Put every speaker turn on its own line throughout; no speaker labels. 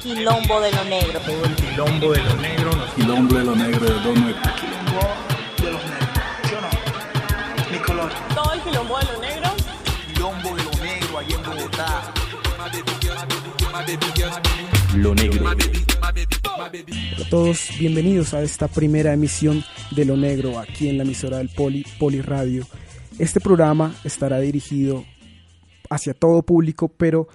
quilombo de lo negro.
Todo el quilombo de lo negro.
Quilombo de lo negro de Don Nuevo.
Quilombo de los negros. ¿Sí o no? Mi color.
Todo el quilombo de lo negro.
Quilombo de lo negro allá en Bogotá.
Lo negro.
Hola a todos, bienvenidos a esta primera emisión de Lo Negro aquí en la emisora del Poli, Poli Radio. Este programa estará dirigido hacia todo público, pero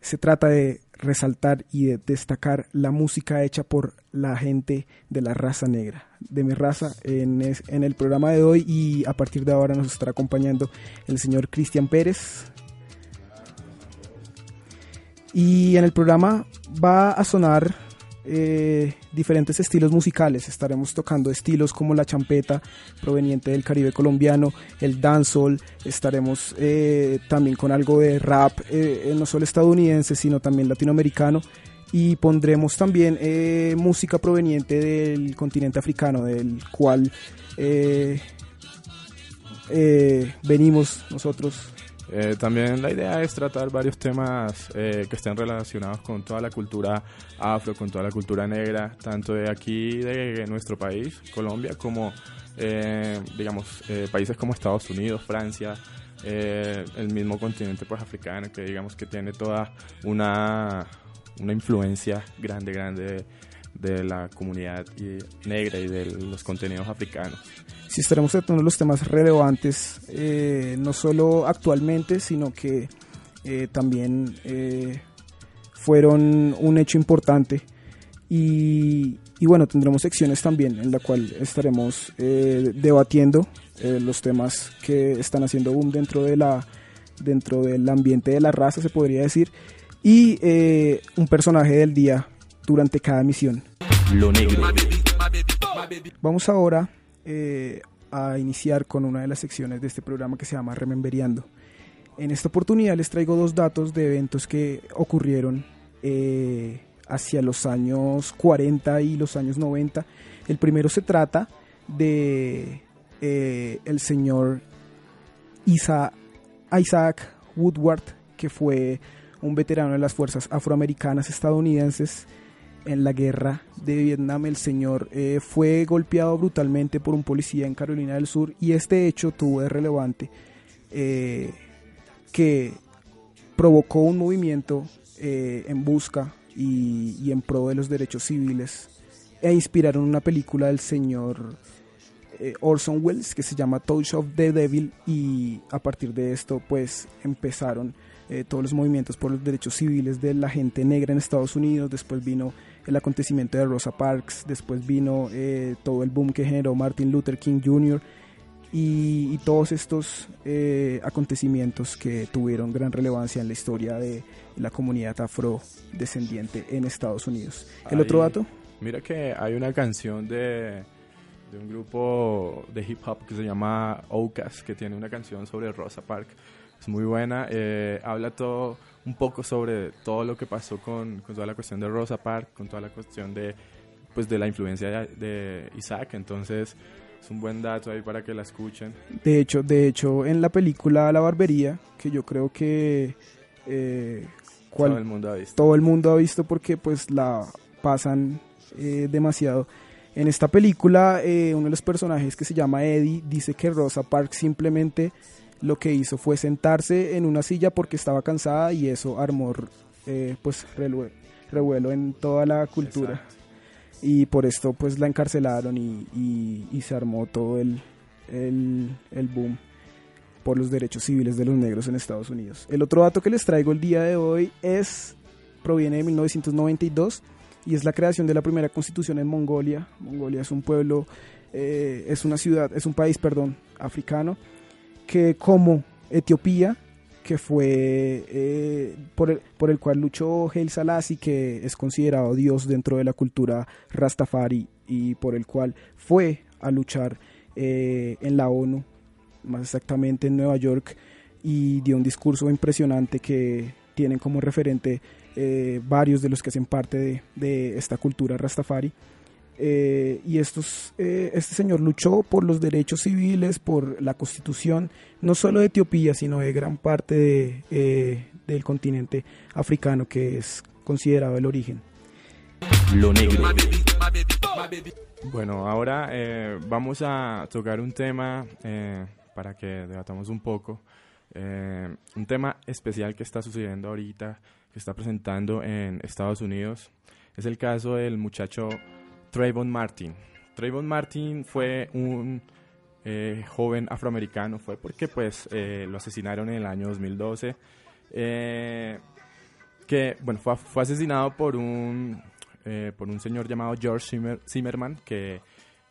se trata de resaltar y de destacar la música hecha por la gente de la raza negra, de mi raza, en, en el programa de hoy y a partir de ahora nos estará acompañando el señor Cristian Pérez. Y en el programa va a sonar eh, diferentes estilos musicales. Estaremos tocando estilos como la champeta proveniente del Caribe colombiano, el dancehall. Estaremos eh, también con algo de rap, eh, no solo estadounidense, sino también latinoamericano. Y pondremos también música proveniente del continente africano, del cual venimos nosotros
Eh, también la idea es tratar varios temas eh, que estén relacionados con toda la cultura afro, con toda la cultura negra, tanto de aquí, de nuestro país, Colombia, como, eh, digamos, eh, países como Estados Unidos, Francia, el mismo continente pues africano, que digamos que tiene toda una, una influencia grande, grande de, la comunidad negra y de los contenidos africanos.
Si estaremos tratando los temas relevantes, eh, no solo actualmente, sino que eh, también eh, fueron un hecho importante. Y, y bueno, tendremos secciones también en la cual estaremos eh, debatiendo eh, los temas que están haciendo boom dentro de la dentro del ambiente de la raza, se podría decir, y eh, un personaje del día durante cada misión.
Lo negro.
Vamos ahora eh, a iniciar con una de las secciones de este programa que se llama Rememberiando. En esta oportunidad les traigo dos datos de eventos que ocurrieron eh, hacia los años 40 y los años 90. El primero se trata de eh, el señor Isa- Isaac Woodward, que fue un veterano de las fuerzas afroamericanas estadounidenses en la guerra de Vietnam. El señor eh, fue golpeado brutalmente por un policía en Carolina del Sur y este hecho tuvo de relevante eh, que provocó un movimiento eh, en busca y, en pro de los derechos civiles e inspiraron una película del señor eh, Orson Welles que se llama Touch of the Devil y a partir de esto pues empezaron todos los movimientos por los derechos civiles de la gente negra en Estados Unidos, después vino el acontecimiento de Rosa Parks, después vino eh, todo el boom que generó Martin Luther King Jr. y, y todos estos eh, acontecimientos que tuvieron gran relevancia en la historia de la comunidad afrodescendiente en Estados Unidos. El otro dato,
Mira que hay una canción de, de un grupo de hip hop que se llama Oukas, que tiene una canción sobre Rosa Park. Es muy buena. eh, habla todo un poco sobre todo lo que pasó con, con toda la cuestión de Rosa Park, con toda la cuestión de, pues, de la influencia de, de Isaac. Entonces, es un buen dato ahí para que la escuchen.
De hecho, de hecho, en la película La Barbería, que yo creo que eh, cual-
Todo el mundo ha visto.
todo el mundo ha visto porque pues la pasan eh, demasiado. En esta película, eh, uno de los personajes que se llama Eddie dice que Rosa Parks simplemente lo que hizo fue sentarse en una silla porque estaba cansada y eso armó eh, pues revuelo en toda la cultura
Exacto.
y por esto pues la encarcelaron y, y- y se armó todo el, el, el boom por los derechos civiles de los negros en Estados Unidos. El otro dato que les traigo el día de hoy es proviene de 1992 y es la creación de la primera constitución en Mongolia. Mongolia es un pueblo, eh, es una ciudad, es un país, perdón, africano que como Etiopía que fue eh, por, el, por el cual luchó Haile Selassie, que es considerado Dios dentro de la cultura Rastafari y por el cual fue a luchar eh, en la ONU, más exactamente en Nueva York, y dio un discurso impresionante que tienen como referente eh, varios de los que hacen parte de, de esta cultura Rastafari. Eh, y estos, eh, este señor luchó por los derechos civiles, por la constitución, no solo de Etiopía, sino de gran parte de, eh, del continente africano, que es considerado el origen.
lo negro.
Bueno, ahora eh, vamos a tocar un tema eh, para que debatamos un poco. Eh, un tema especial que está sucediendo ahorita, que está presentando en Estados Unidos. Es el caso del muchacho Trayvon Martin. Trayvon Martin fue un eh, joven afroamericano, fue porque pues eh, lo asesinaron en el año 2012. Eh, que bueno, fue, fue asesinado por un, por un señor llamado George Zimmer- Zimmerman, que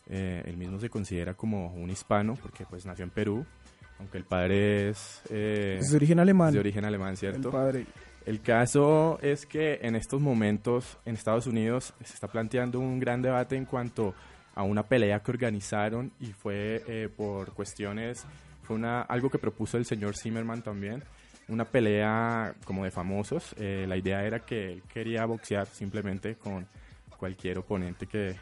él mismo se considera como un hispano, porque pues nació en Perú, aunque el padre es,
Es de origen alemán.
de origen alemán,
el
¿cierto?
padre.
El caso es que en estos momentos en Estados Unidos se está planteando un gran debate en cuanto a una pelea que organizaron y fue eh, por cuestiones, fue una, algo que propuso el señor Zimmerman también, una pelea como de famosos. Eh, la idea era que él quería boxear simplemente con cualquier oponente que,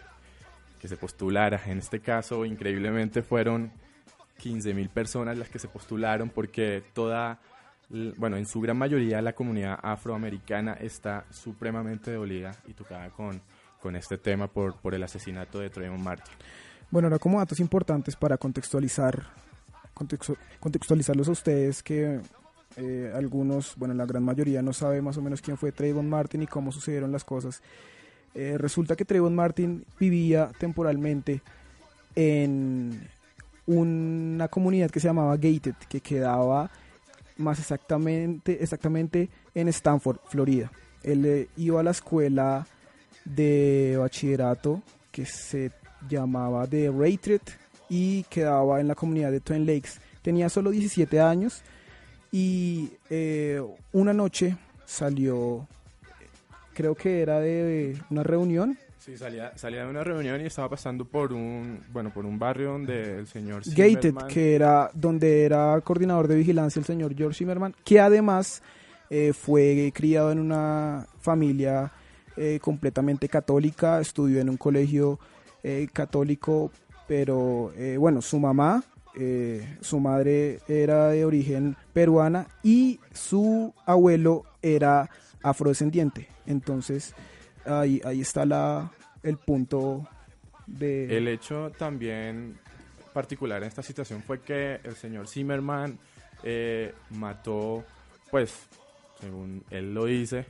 que se postulara. En este caso, increíblemente, fueron 15 mil personas las que se postularon porque toda, bueno, en su gran mayoría la comunidad afroamericana está supremamente dolida y tocada con, con este tema por, por el asesinato de Trayvon Martin.
Bueno, ahora como datos importantes para contextualizar, contextu- contextualizarlos a ustedes que eh, algunos, bueno, la gran mayoría no sabe más o menos quién fue Trayvon Martin y cómo sucedieron las cosas. Eh, resulta que Trayvon Martin vivía temporalmente en una comunidad que se llamaba Gated, que quedaba más exactamente, exactamente en Stanford, Florida. Él eh, iba a la escuela de bachillerato que se llamaba The Rated y quedaba en la comunidad de Twin Lakes. Tenía solo 17 años y eh, una noche salió, creo que era de una reunión,
Sí, salía, salía de una reunión y estaba pasando por un, bueno, por un barrio donde el señor
Gated,
Zimmerman-
que era donde era coordinador de vigilancia el señor George Zimmerman, que además eh, fue criado en una familia eh, completamente católica, estudió en un colegio eh, católico, pero eh, bueno, su mamá, eh, su madre era de origen peruana y su abuelo era afrodescendiente. Entonces, ahí, ahí está la, el punto de...
El hecho también particular en esta situación fue que el señor Zimmerman eh, mató, pues, según él lo dice,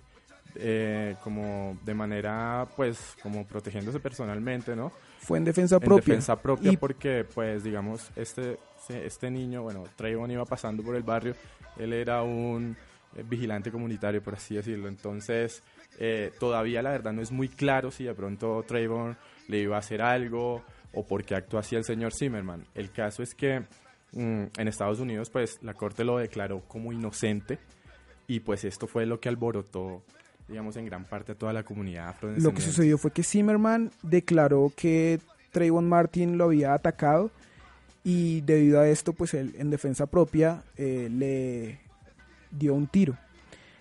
eh, como de manera, pues, como protegiéndose personalmente, ¿no?
fue en defensa
En
propia.
defensa propia
Y-
porque, pues, digamos, este, este niño, bueno, Trayvon iba pasando por el barrio, él era un vigilante comunitario, por así decirlo. Entonces, eh, todavía la verdad no es muy claro si de pronto Trayvon le iba a hacer algo o por qué actuó así el señor Zimmerman. El caso es que mm, en Estados Unidos, pues, la corte lo declaró como inocente y, pues, esto fue lo que alborotó digamos, en gran parte a toda la comunidad
Lo que sucedió fue que Zimmerman declaró que Trayvon Martin lo había atacado y debido a esto, pues él en defensa propia eh, le dio un tiro.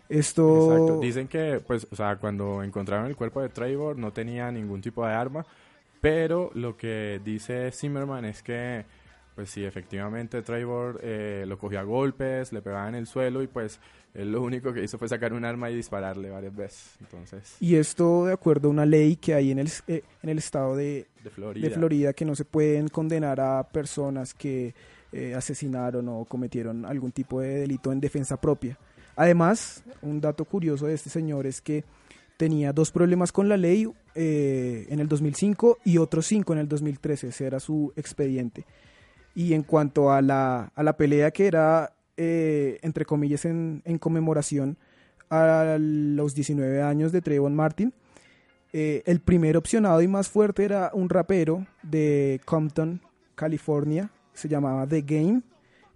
Esto
Exacto. Dicen que, pues, o sea, cuando encontraron el cuerpo de Trevor no tenía ningún tipo de arma, pero lo que dice Zimmerman es que, pues sí, efectivamente Trevor eh, lo cogió a golpes, le pegaba en el suelo y pues él lo único que hizo fue sacar un arma y dispararle varias veces. Entonces,
y esto de acuerdo a una ley que hay en el, eh, en el estado de,
de Florida.
de Florida que no se pueden condenar a personas que eh, asesinaron o cometieron algún tipo de delito en defensa propia. Además, un dato curioso de este señor es que tenía dos problemas con la ley eh, en el 2005 y otros cinco en el 2013. Ese era su expediente. Y en cuanto a la, a la pelea que era, eh, entre comillas, en, en conmemoración a los 19 años de Trayvon Martin, el primer opcionado y más fuerte era un rapero de Compton, California, se llamaba The Game.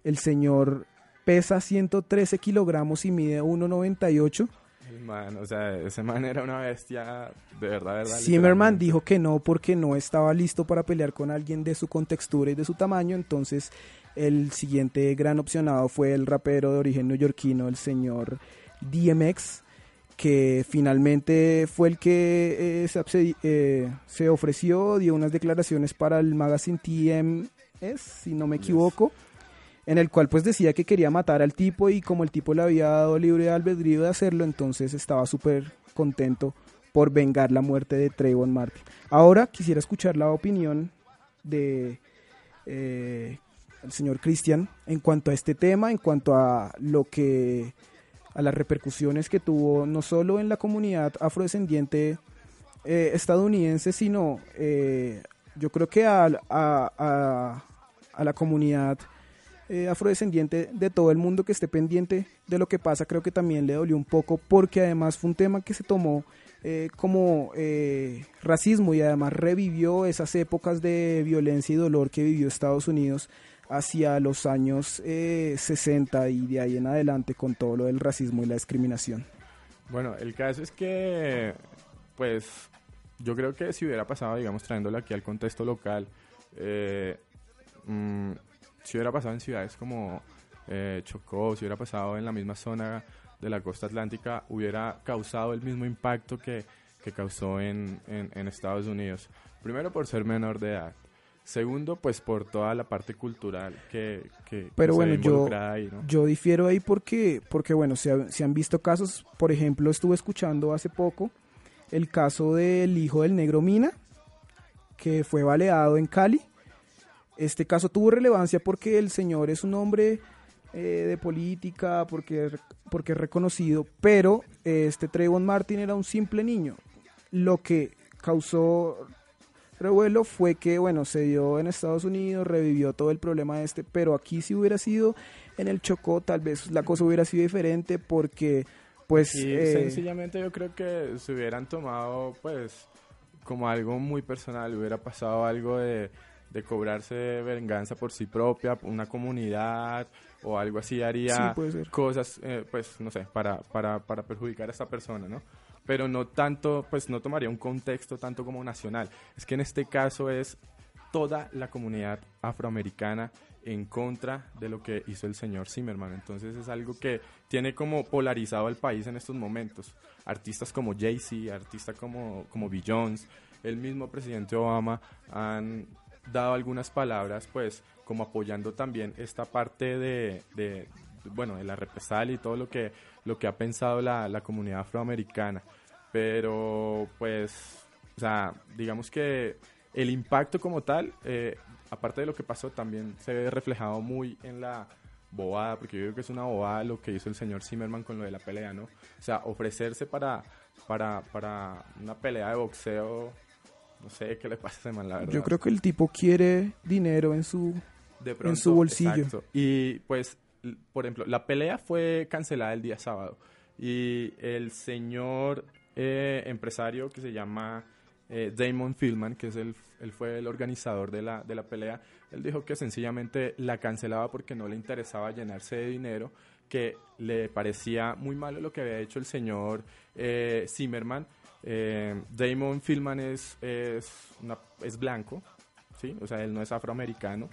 El señor pesa 113 kilogramos y mide 1,98.
El man, o sea, ese man era una bestia, de verdad, de verdad.
Zimmerman dijo que no porque no estaba listo para pelear con alguien de su contextura y de su tamaño, entonces el siguiente gran opcionado fue el rapero de origen neoyorquino, el señor DMX, que finalmente fue el que eh, se, eh, se ofreció, dio unas declaraciones para el magazine TMS, si no me equivoco, en el cual pues decía que quería matar al tipo y como el tipo le había dado libre albedrío de hacerlo, entonces estaba súper contento por vengar la muerte de Trayvon Martin. Ahora quisiera escuchar la opinión de eh, el señor Cristian en cuanto a este tema, en cuanto a lo que a las repercusiones que tuvo no solo en la comunidad afrodescendiente eh, estadounidense, sino eh, yo creo que a, a, a la comunidad eh, afrodescendiente de todo el mundo que esté pendiente de lo que pasa, creo que también le dolió un poco porque además fue un tema que se tomó eh, como eh, racismo y además revivió esas épocas de violencia y dolor que vivió Estados Unidos hacia los años 60 y de ahí en adelante con todo lo del racismo y la discriminación.
Bueno, el caso es que, pues, yo creo que si hubiera pasado, digamos, trayéndolo aquí al contexto local, mmm, si hubiera pasado en ciudades como eh, Chocó, si hubiera pasado en la misma zona de la costa atlántica, hubiera causado el mismo impacto que, que causó en, en, Estados Unidos. Primero por ser menor de edad. Segundo, pues por toda la parte cultural que, que
Pero bueno, yo,
ahí, ¿no?
yo difiero ahí porque, porque bueno, se, se han visto casos, por ejemplo, estuve escuchando hace poco el caso del hijo del negro Mina, que fue baleado en Cali este caso tuvo relevancia porque el señor es un hombre eh, de política, porque, porque es reconocido, pero este Trayvon Martin era un simple niño. Lo que causó revuelo fue que, bueno, se dio en Estados Unidos, revivió todo el problema este, pero aquí si hubiera sido en el Chocó, tal vez la cosa hubiera sido diferente porque, pues...
Eh, sencillamente yo creo que se hubieran tomado, pues, como algo muy personal, hubiera pasado algo de de cobrarse venganza por sí propia, una comunidad o algo así haría cosas, eh, pues no sé, para, para, para perjudicar a esta persona, ¿no? Pero no tanto, pues no tomaría un contexto tanto como nacional. Es que en este caso es toda la comunidad afroamericana en contra de lo que hizo el señor Zimmerman. Entonces es algo que tiene como polarizado al país en estos momentos. Artistas como Jay-Z, artistas como, como Jones, el mismo presidente Obama han dado algunas palabras, pues, como apoyando también esta parte de, bueno, de la represalia y todo lo que, lo que ha pensado la, la comunidad afroamericana. Pero, pues, o sea, digamos que el impacto como tal, eh, aparte de lo que pasó, también se ve reflejado muy en la bobada, porque yo creo que es una bobada lo que hizo el señor Zimmerman con lo de la pelea, ¿no? O sea, ofrecerse para, para, para una pelea de boxeo no sé qué le pasa a ese man, la verdad.
Yo creo que el tipo quiere dinero en su, en su bolsillo.
Y pues, por ejemplo, la pelea fue cancelada el día sábado. Y el señor eh, empresario que se llama eh, Damon Fieldman, que es el, él fue el organizador de la, de la pelea, él dijo que sencillamente la cancelaba porque no le interesaba llenarse de dinero, que le parecía muy malo lo que había hecho el señor eh, Zimmerman eh, Damon Fieldman es, es, es blanco, ¿sí? O sea, él no es afroamericano,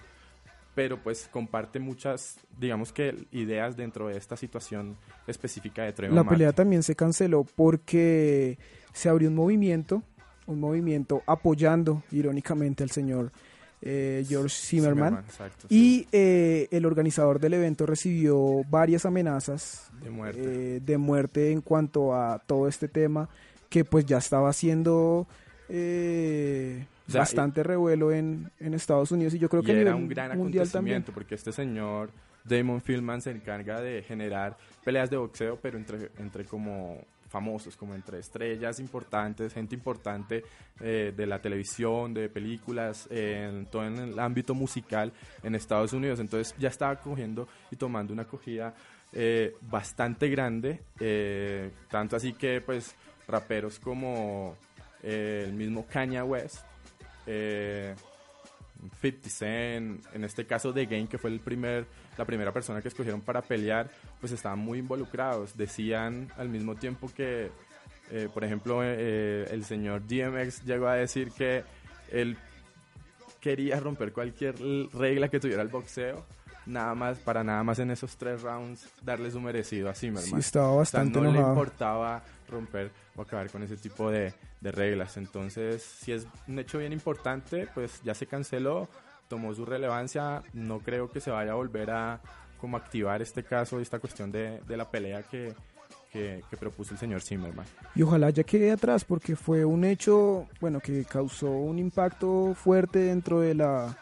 pero pues comparte muchas, digamos que, ideas dentro de esta situación específica de Trayvon
La pelea también se canceló porque se abrió un movimiento, un movimiento apoyando, irónicamente, al señor eh, George Zimmerman. y eh, el organizador del evento recibió varias amenazas
de muerte.
Eh, de muerte en cuanto a todo este tema que pues ya estaba haciendo eh, bastante revuelo en, en, Estados Unidos y yo creo que
era un gran también. porque este señor Damon Fieldman se encarga de generar peleas de boxeo pero entre, entre como famosos, como entre estrellas importantes, gente importante eh, de la televisión, de películas, en todo en el ámbito musical en Estados Unidos. Entonces ya estaba cogiendo y tomando una acogida eh, bastante grande, tanto así que pues raperos como eh, el mismo Kanye West, eh, 50 Cent, en este caso The Game, que fue el primer, la primera persona que escogieron para pelear, pues estaban muy involucrados. Decían al mismo tiempo que, eh, por ejemplo, eh, el señor DMX llegó a decir que él quería romper cualquier regla que tuviera el boxeo nada más, para nada más en esos tres rounds darle su merecido a Zimmerman.
Sí, estaba bastante
no le importaba romper o acabar con ese tipo de, de reglas. Entonces, si es un hecho bien importante, pues ya se canceló, tomó su relevancia. No creo que se vaya a volver a como activar este caso esta cuestión de, de la pelea que, que, que propuso el señor Zimmerman.
Y ojalá ya quede atrás porque fue un hecho, bueno, que causó un impacto fuerte dentro de la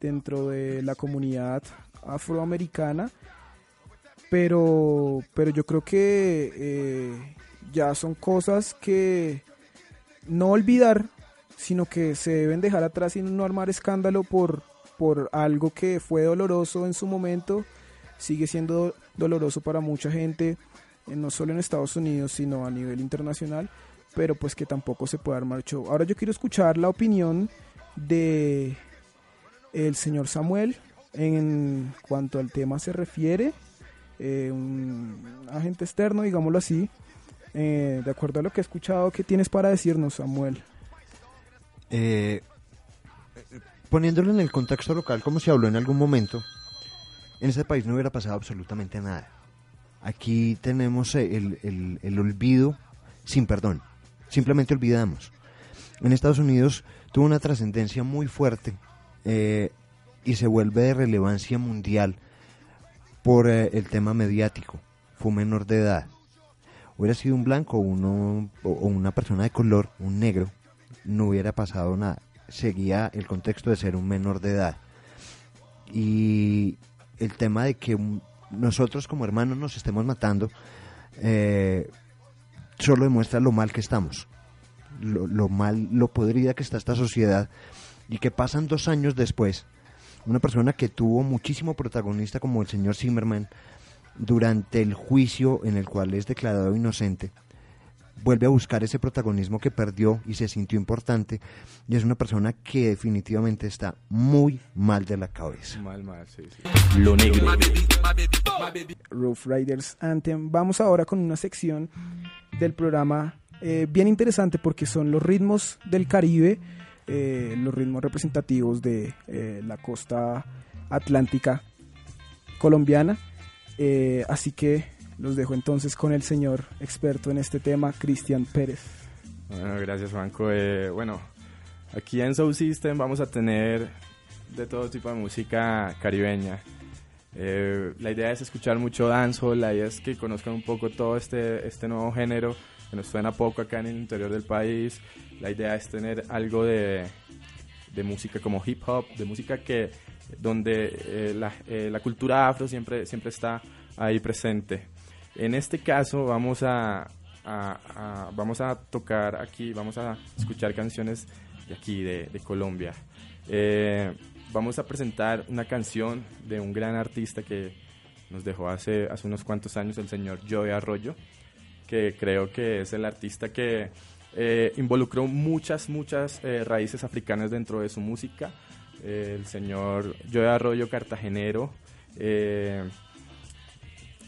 dentro de la comunidad afroamericana, pero pero yo creo que eh, ya son cosas que no olvidar, sino que se deben dejar atrás y no armar escándalo por por algo que fue doloroso en su momento, sigue siendo doloroso para mucha gente eh, no solo en Estados Unidos, sino a nivel internacional, pero pues que tampoco se puede armar show. Ahora yo quiero escuchar la opinión de el señor Samuel en cuanto al tema se refiere, eh, un agente externo, digámoslo así, eh, de acuerdo a lo que he escuchado, ¿qué tienes para decirnos, Samuel?
Eh, poniéndolo en el contexto local, como se habló en algún momento, en ese país no hubiera pasado absolutamente nada. Aquí tenemos el, el- el olvido sin perdón. Simplemente olvidamos. En Estados Unidos tuvo una trascendencia muy fuerte eh, y se vuelve de relevancia mundial por eh, el tema mediático. Fue menor de edad. Hubiera sido un blanco uno, o una persona de color, un negro, no hubiera pasado nada. Seguía el contexto de ser un menor de edad. Y el tema de que nosotros como hermanos nos estemos matando eh, solo demuestra lo mal que estamos, lo, lo mal, lo podrida que está esta sociedad y que pasan dos años después, una persona que tuvo muchísimo protagonista como el señor Zimmerman durante el juicio en el cual es declarado inocente, vuelve a buscar ese protagonismo que perdió y se sintió importante y es una persona que definitivamente está muy mal de la cabeza.
Mal, mal, sí, sí.
Lo negro.
Rough Riders Anthem. Vamos ahora con una sección del programa eh, bien interesante porque son los ritmos del Caribe, eh, los ritmos representativos de eh, la costa atlántica colombiana. Eh, así que los dejo entonces con el señor experto en este tema, Cristian Pérez.
Bueno, gracias, Juanco. Eh, bueno, aquí en Soul System vamos a tener de todo tipo de música caribeña. Eh, la idea es escuchar mucho dancehall, la idea es que conozcan un poco todo este, este nuevo género que nos suena poco acá en el interior del país. La idea es tener algo de, de música como hip hop, de música que donde eh, la, eh, la cultura afro siempre, siempre está ahí presente. En este caso vamos a, vamos a tocar aquí, vamos a escuchar canciones de aquí, de, Colombia. Eh, vamos a presentar una canción de un gran artista que nos dejó hace, hace unos cuantos años, el señor Joey Arroyo, que creo que es el artista que eh, involucró muchas, muchas eh, raíces africanas dentro de su música. El señor Joey Arroyo, cartagenero.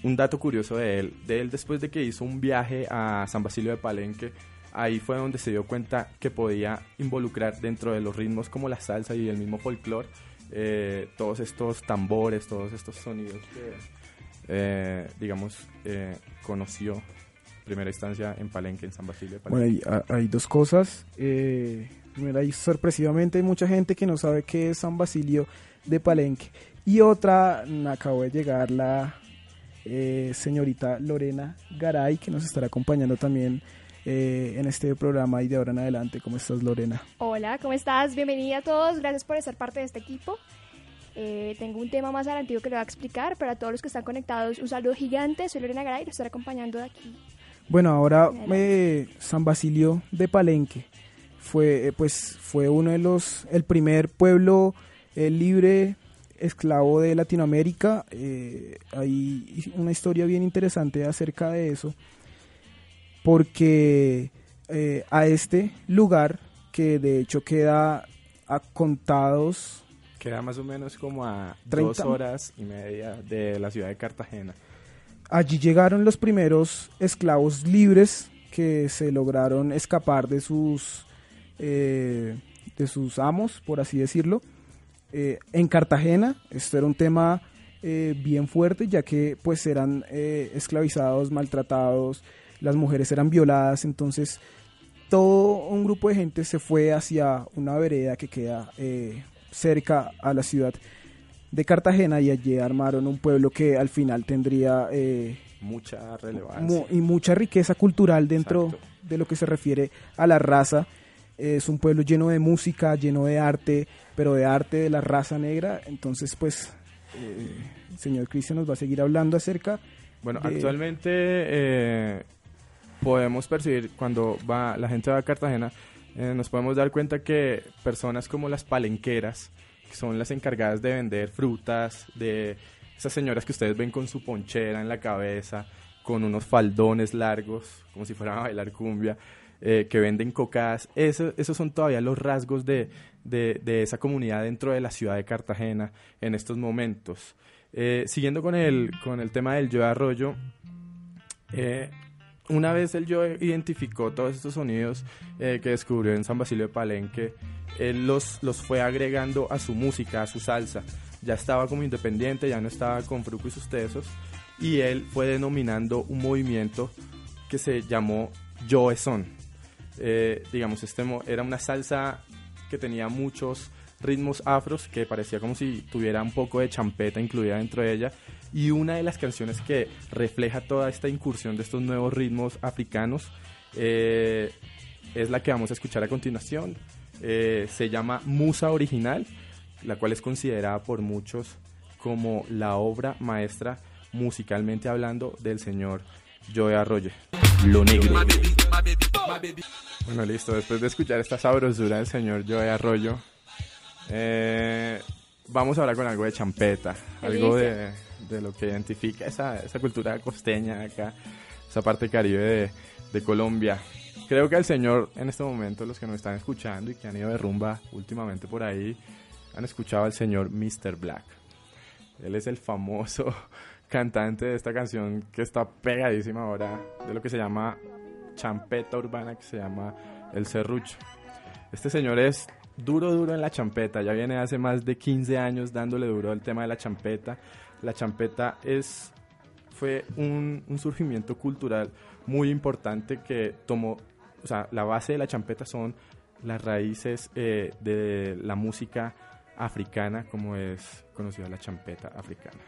Un dato curioso de él, de él después de que hizo un viaje a San Basilio de Palenque, ahí fue donde se dio cuenta que podía involucrar dentro de los ritmos como la salsa y el mismo folclore eh, todos estos tambores, todos estos sonidos que, eh, digamos, eh, conoció en primera instancia en Palenque, en San Basilio de Palenque.
Bueno, hay, hay dos cosas. Eh, primero, hay sorpresivamente hay mucha gente que no sabe qué es San Basilio de Palenque. Y otra, acabó de llegar la eh, señorita Lorena Garay, que nos estará acompañando también eh, en este programa y de ahora en adelante. ¿Cómo estás, Lorena?
Hola, ¿cómo estás? Bienvenida a todos, gracias por ser parte de este equipo. Eh, tengo un tema más adelante que le voy a explicar. Para todos los que están conectados, un saludo gigante. Soy Lorena Garay, los estaré acompañando de aquí.
Bueno, ahora San Basilio de Palenque fue, pues, fue uno de los, el primer pueblo libre esclavo de Latinoamérica. Eh, hay una historia bien interesante acerca de eso, porque eh, a este lugar, que de hecho queda a contados
Queda más o menos como a
30.
dos horas y media de la ciudad de Cartagena.
Allí llegaron los primeros esclavos libres que se lograron escapar de sus, eh, de sus amos, por así decirlo. Eh, en Cartagena, esto era un tema eh, bien fuerte, ya que pues eran eh, esclavizados, maltratados, las mujeres eran violadas, entonces todo un grupo de gente se fue hacia una vereda que queda eh, cerca a la ciudad de Cartagena y allí armaron un pueblo que al final tendría
mucha relevancia.
y mucha riqueza cultural dentro
Exacto.
de lo que se refiere a la raza. Es un pueblo lleno de música, lleno de arte, pero de arte de la raza negra. Entonces, pues, eh, el señor Cristian nos va a seguir hablando acerca.
Bueno,
de-
actualmente eh, podemos percibir cuando va la gente va a Cartagena, eh, nos podemos dar cuenta que personas como las palenqueras, que son las encargadas de vender frutas, de esas señoras que ustedes ven con su ponchera en la cabeza, con unos faldones largos, como si fueran a bailar cumbia, eh, que venden cocadas, eso- esos son todavía los rasgos de, de- de esa comunidad dentro de la ciudad de Cartagena en estos momentos. Eh, siguiendo con el, con el tema del yo arroyo, eh, una vez el yo identificó todos estos sonidos eh, que descubrió en San Basilio de Palenque, él los, los fue agregando a su música, a su salsa. Ya estaba como independiente, ya no estaba con Fruco y sus tesos, y él fue denominando un movimiento que se llamó Joe Son. Eh, digamos, este era una salsa que tenía muchos ritmos afros, que parecía como si tuviera un poco de champeta incluida dentro de ella. Y una de las canciones que refleja toda esta incursión de estos nuevos ritmos africanos eh, es la que vamos a escuchar a continuación. Eh, se llama Musa Original, la cual es considerada por muchos como la obra maestra musicalmente hablando del señor Joe Arroyo.
Lo negro.
Bueno, listo. Después de escuchar esta sabrosura del señor Joe Arroyo, eh, vamos ahora con algo de champeta, algo de, de lo que identifica esa, esa cultura costeña acá, esa parte caribe de, de Colombia. Creo que al señor, en este momento, los que nos están escuchando y que han ido de rumba últimamente por ahí, han escuchado al señor Mr. Black. Él es el famoso cantante de esta canción que está pegadísima ahora, de lo que se llama champeta urbana, que se llama El Serrucho. Este señor es duro, duro en la champeta, ya viene hace más de 15 años dándole duro al tema de la champeta. La champeta es, fue un, un surgimiento cultural muy importante que tomó, o sea, la base de la champeta son las raíces eh, de la música africana, como es conocida la champeta africana.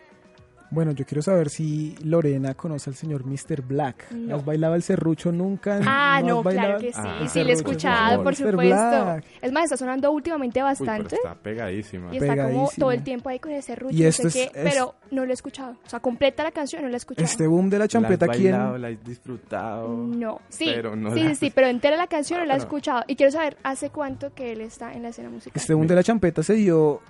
Bueno, yo quiero saber si Lorena conoce al señor Mr. Black.
No.
¿Has bailado el serrucho nunca?
Ah, no,
bailado?
claro que sí.
Ah,
sí, lo he escuchado, por supuesto.
Black.
Es más, está sonando últimamente
Uy, pero
bastante.
está pegadísima.
y está como
pegadísimo.
todo el tiempo ahí con ese rucho,
Y
no
esto
sé
es-
qué,
es-
pero no lo he escuchado. O sea, completa la canción no la he escuchado.
Este boom de la
¿La
champeta
has bailado, la has disfrutado?
No, sí,
Pero no
sí,
la-
sí, sí, pero entera la canción no la he escuchado. Y quiero saber hace cuánto que él está en la escena musical.
Este boom de la champeta se dio...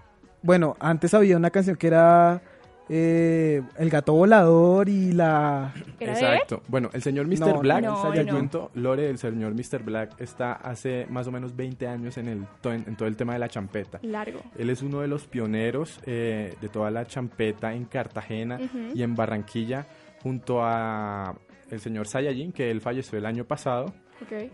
Bueno, antes había una canción que era... eh, el gato volador y la...
Exacto. Bueno, el señor Mr.
No,
Black,
no,
te
no.
cuento, Lore, el señor Mr. Black está hace más o menos 20 años en, el, en, todo el tema de la champeta.
Largo.
Él es uno de los pioneros eh, de toda la champeta en Cartagena y en Barranquilla, junto a el señor Sayayin, que él falleció el año pasado,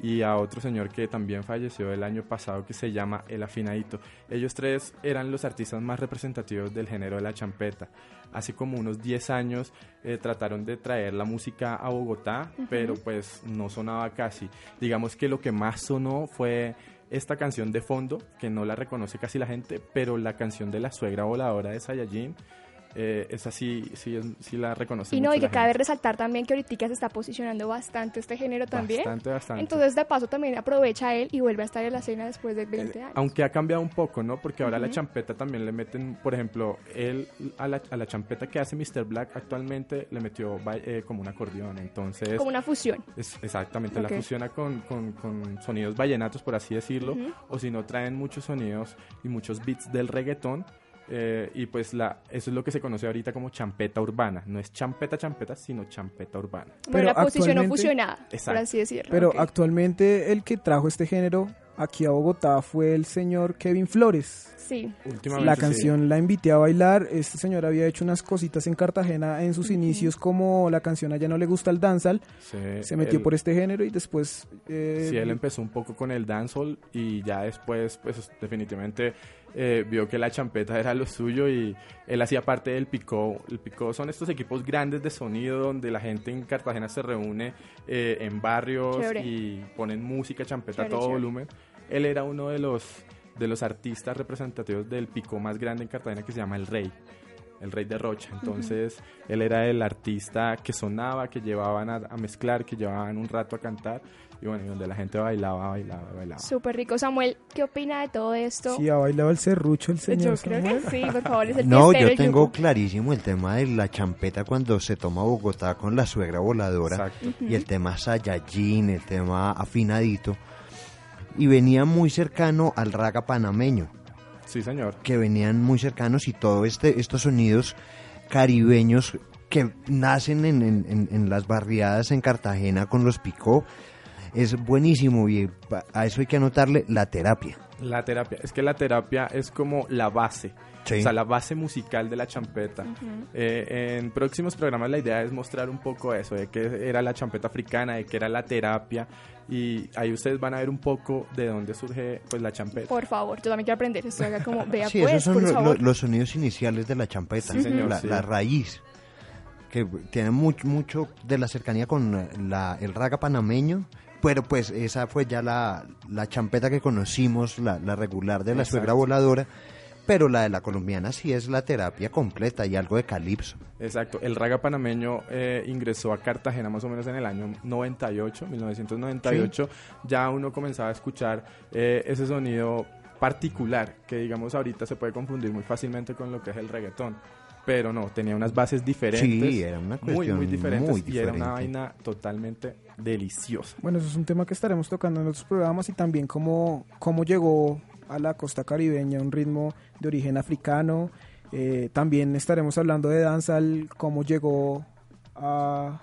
Y a otro señor que también falleció el año pasado que se llama El Afinadito. Ellos tres eran los artistas más representativos del género de la champeta. Hace como unos 10 años eh, trataron de traer la música a Bogotá, pero pues no sonaba casi. Digamos que lo que más sonó fue esta canción de fondo, que no la reconoce casi la gente, pero la canción de la suegra voladora de Saiyajin, eh, esa sí, sí, es- sí la reconoce.
Y no,
mucho
y que cabe
gente.
resaltar también que ahorita se está posicionando bastante este género también.
Bastante, bastante.
Entonces, de paso, también aprovecha él y vuelve a estar en la escena después de 20
Eh,
años.
Aunque ha cambiado un poco, ¿no? Porque ahora la champeta también le meten, por ejemplo, él a la, a la champeta que hace Mr. Black actualmente le metió eh, como un acordeón. Entonces,
Como una fusión.
es, exactamente, la fusiona con, con- con sonidos vallenatos, por así decirlo. O si no, traen muchos sonidos y muchos beats del reggaetón. Eh, y pues la, eso es lo que se conoce ahorita como champeta urbana. No es champeta champeta, sino champeta urbana.
Bueno,
Pero
la posicionó
actualmente-
fusionada, por
Exacto.
así decirlo.
Pero actualmente el que trajo este género aquí a Bogotá fue el señor Kevin Flores.
Sí.
Últimamente,
La
sí.
canción la invité a bailar. Este señor había hecho unas cositas en Cartagena en sus inicios, como la canción Allá no le gusta el dancehall.
Sí,
Se metió
él-
por este género y después. eh,
Sí, él empezó un poco con el dancehall y ya después, pues definitivamente eh, vio que la champeta era lo suyo y él hacía parte del Picó. El Picó son estos equipos grandes de sonido donde la gente en Cartagena se reúne eh, en barrios
Chévere.
y ponen música champeta a todo
chévere.
volumen. Él era uno de los de los artistas representativos del Picó más grande en Cartagena que se llama El Rey. el rey de Rocha. Entonces, él era el artista que sonaba, que llevaban a, a mezclar, que llevaban un rato a cantar y bueno, y donde la gente bailaba, bailaba, bailaba.
Súper rico. Samuel, ¿qué opina de todo esto?
Sí, ha bailado el serrucho el señor
Yo creo
Samuel.
que sí, por favor, es el
No, yo tengo
yugo.
clarísimo el tema de la champeta cuando se toma Bogotá con la suegra voladora
Exacto.
y el tema Sayajin, el tema afinadito y venía muy cercano al raga panameño,
Sí, señor.
que venían muy cercanos y todo este estos sonidos caribeños que nacen en, en- en- en las barriadas en Cartagena con los picó es buenísimo y a eso hay que anotarle la terapia.
La terapia, es que la terapia es como la base,
Sí.
o sea, la base musical de la champeta. Eh, en próximos programas la idea es mostrar un poco eso, de qué era la champeta africana, de qué era la terapia, y ahí ustedes van a ver un poco de dónde surge pues la champeta.
Por favor, yo también quiero aprender esto. Haga como, vea
Sí,
pues,
esos son
por
lo- lo-
favor.
los sonidos iniciales de la champeta,
Sí, señor,
la,
sí.
la raíz, que tiene mucho, mucho de la cercanía con la- el raga panameño, pero pues esa fue ya la, la champeta que conocimos, la, la regular de la
Exacto.
suegra voladora, pero la de la colombiana sí es la terapia completa y algo de calipso.
Exacto, el raga panameño eh, ingresó a Cartagena más o menos en el año 98, 1998. Ya uno comenzaba a escuchar eh, ese sonido particular que digamos ahorita se puede confundir muy fácilmente con lo que es el reggaetón. Pero no, tenía unas bases diferentes.
Sí, era una
muy,
cuestión
muy diferentes
muy
y era una
diferente.
vaina totalmente deliciosa.
Bueno, eso es un tema que estaremos tocando en otros programas y también cómo, cómo llegó a la costa caribeña un ritmo de origen africano. Eh, también estaremos hablando de danza, cómo llegó a,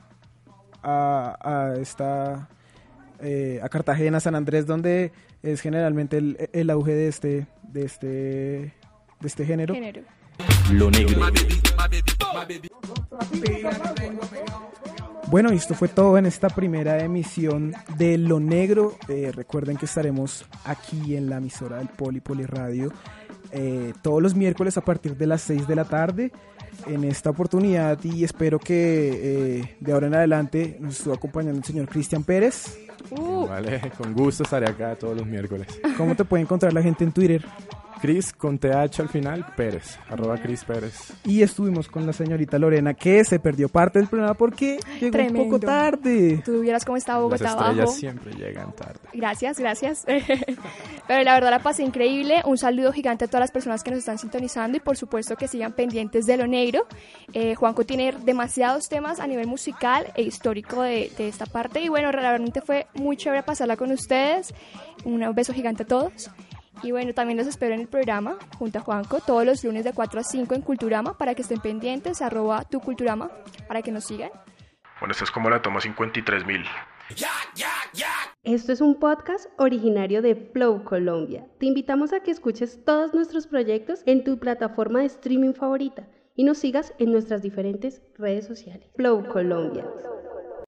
a, a esta eh, a Cartagena, San Andrés, donde es generalmente el, el auge de este de este de este género.
Género.
Lo negro.
Bueno, y esto fue todo en esta primera emisión de Lo Negro. Eh, recuerden que estaremos aquí en la emisora del Poli Poli Radio eh, todos los miércoles a partir de las 6 de la tarde. En esta oportunidad y espero que eh, de ahora en adelante nos estuvo acompañando el señor Cristian Pérez.
Uh,
Vale, con gusto estaré acá todos los miércoles.
¿Cómo te puede encontrar la gente en Twitter?
Cris con TH al final, Pérez, arroba Cris Pérez.
Y estuvimos con la señorita Lorena que se perdió parte del programa porque llegó un
Tremendo.
poco tarde.
tú vieras cómo está
Las
Bogotá
estrellas
abajo.
siempre llegan tarde.
Gracias, gracias. Pero la verdad la pasé increíble. Un saludo gigante a todas las personas que nos están sintonizando y por supuesto que sigan pendientes de lo negro. Eh, Juanco tiene demasiados temas a nivel musical e histórico de, de esta parte. Y bueno, realmente fue muy chévere pasarla con ustedes. Un beso gigante a todos. Y bueno, también los espero en el programa junto a Juanco todos los lunes de 4 a 5 en Culturama para que estén pendientes, arroba tu Culturama, para que nos sigan.
Bueno, esta es como la toma 53.000.
Esto es un podcast originario de Flow Colombia. Te invitamos a que escuches todos nuestros proyectos en tu plataforma de streaming favorita y nos sigas en nuestras diferentes redes sociales. Flow Colombia.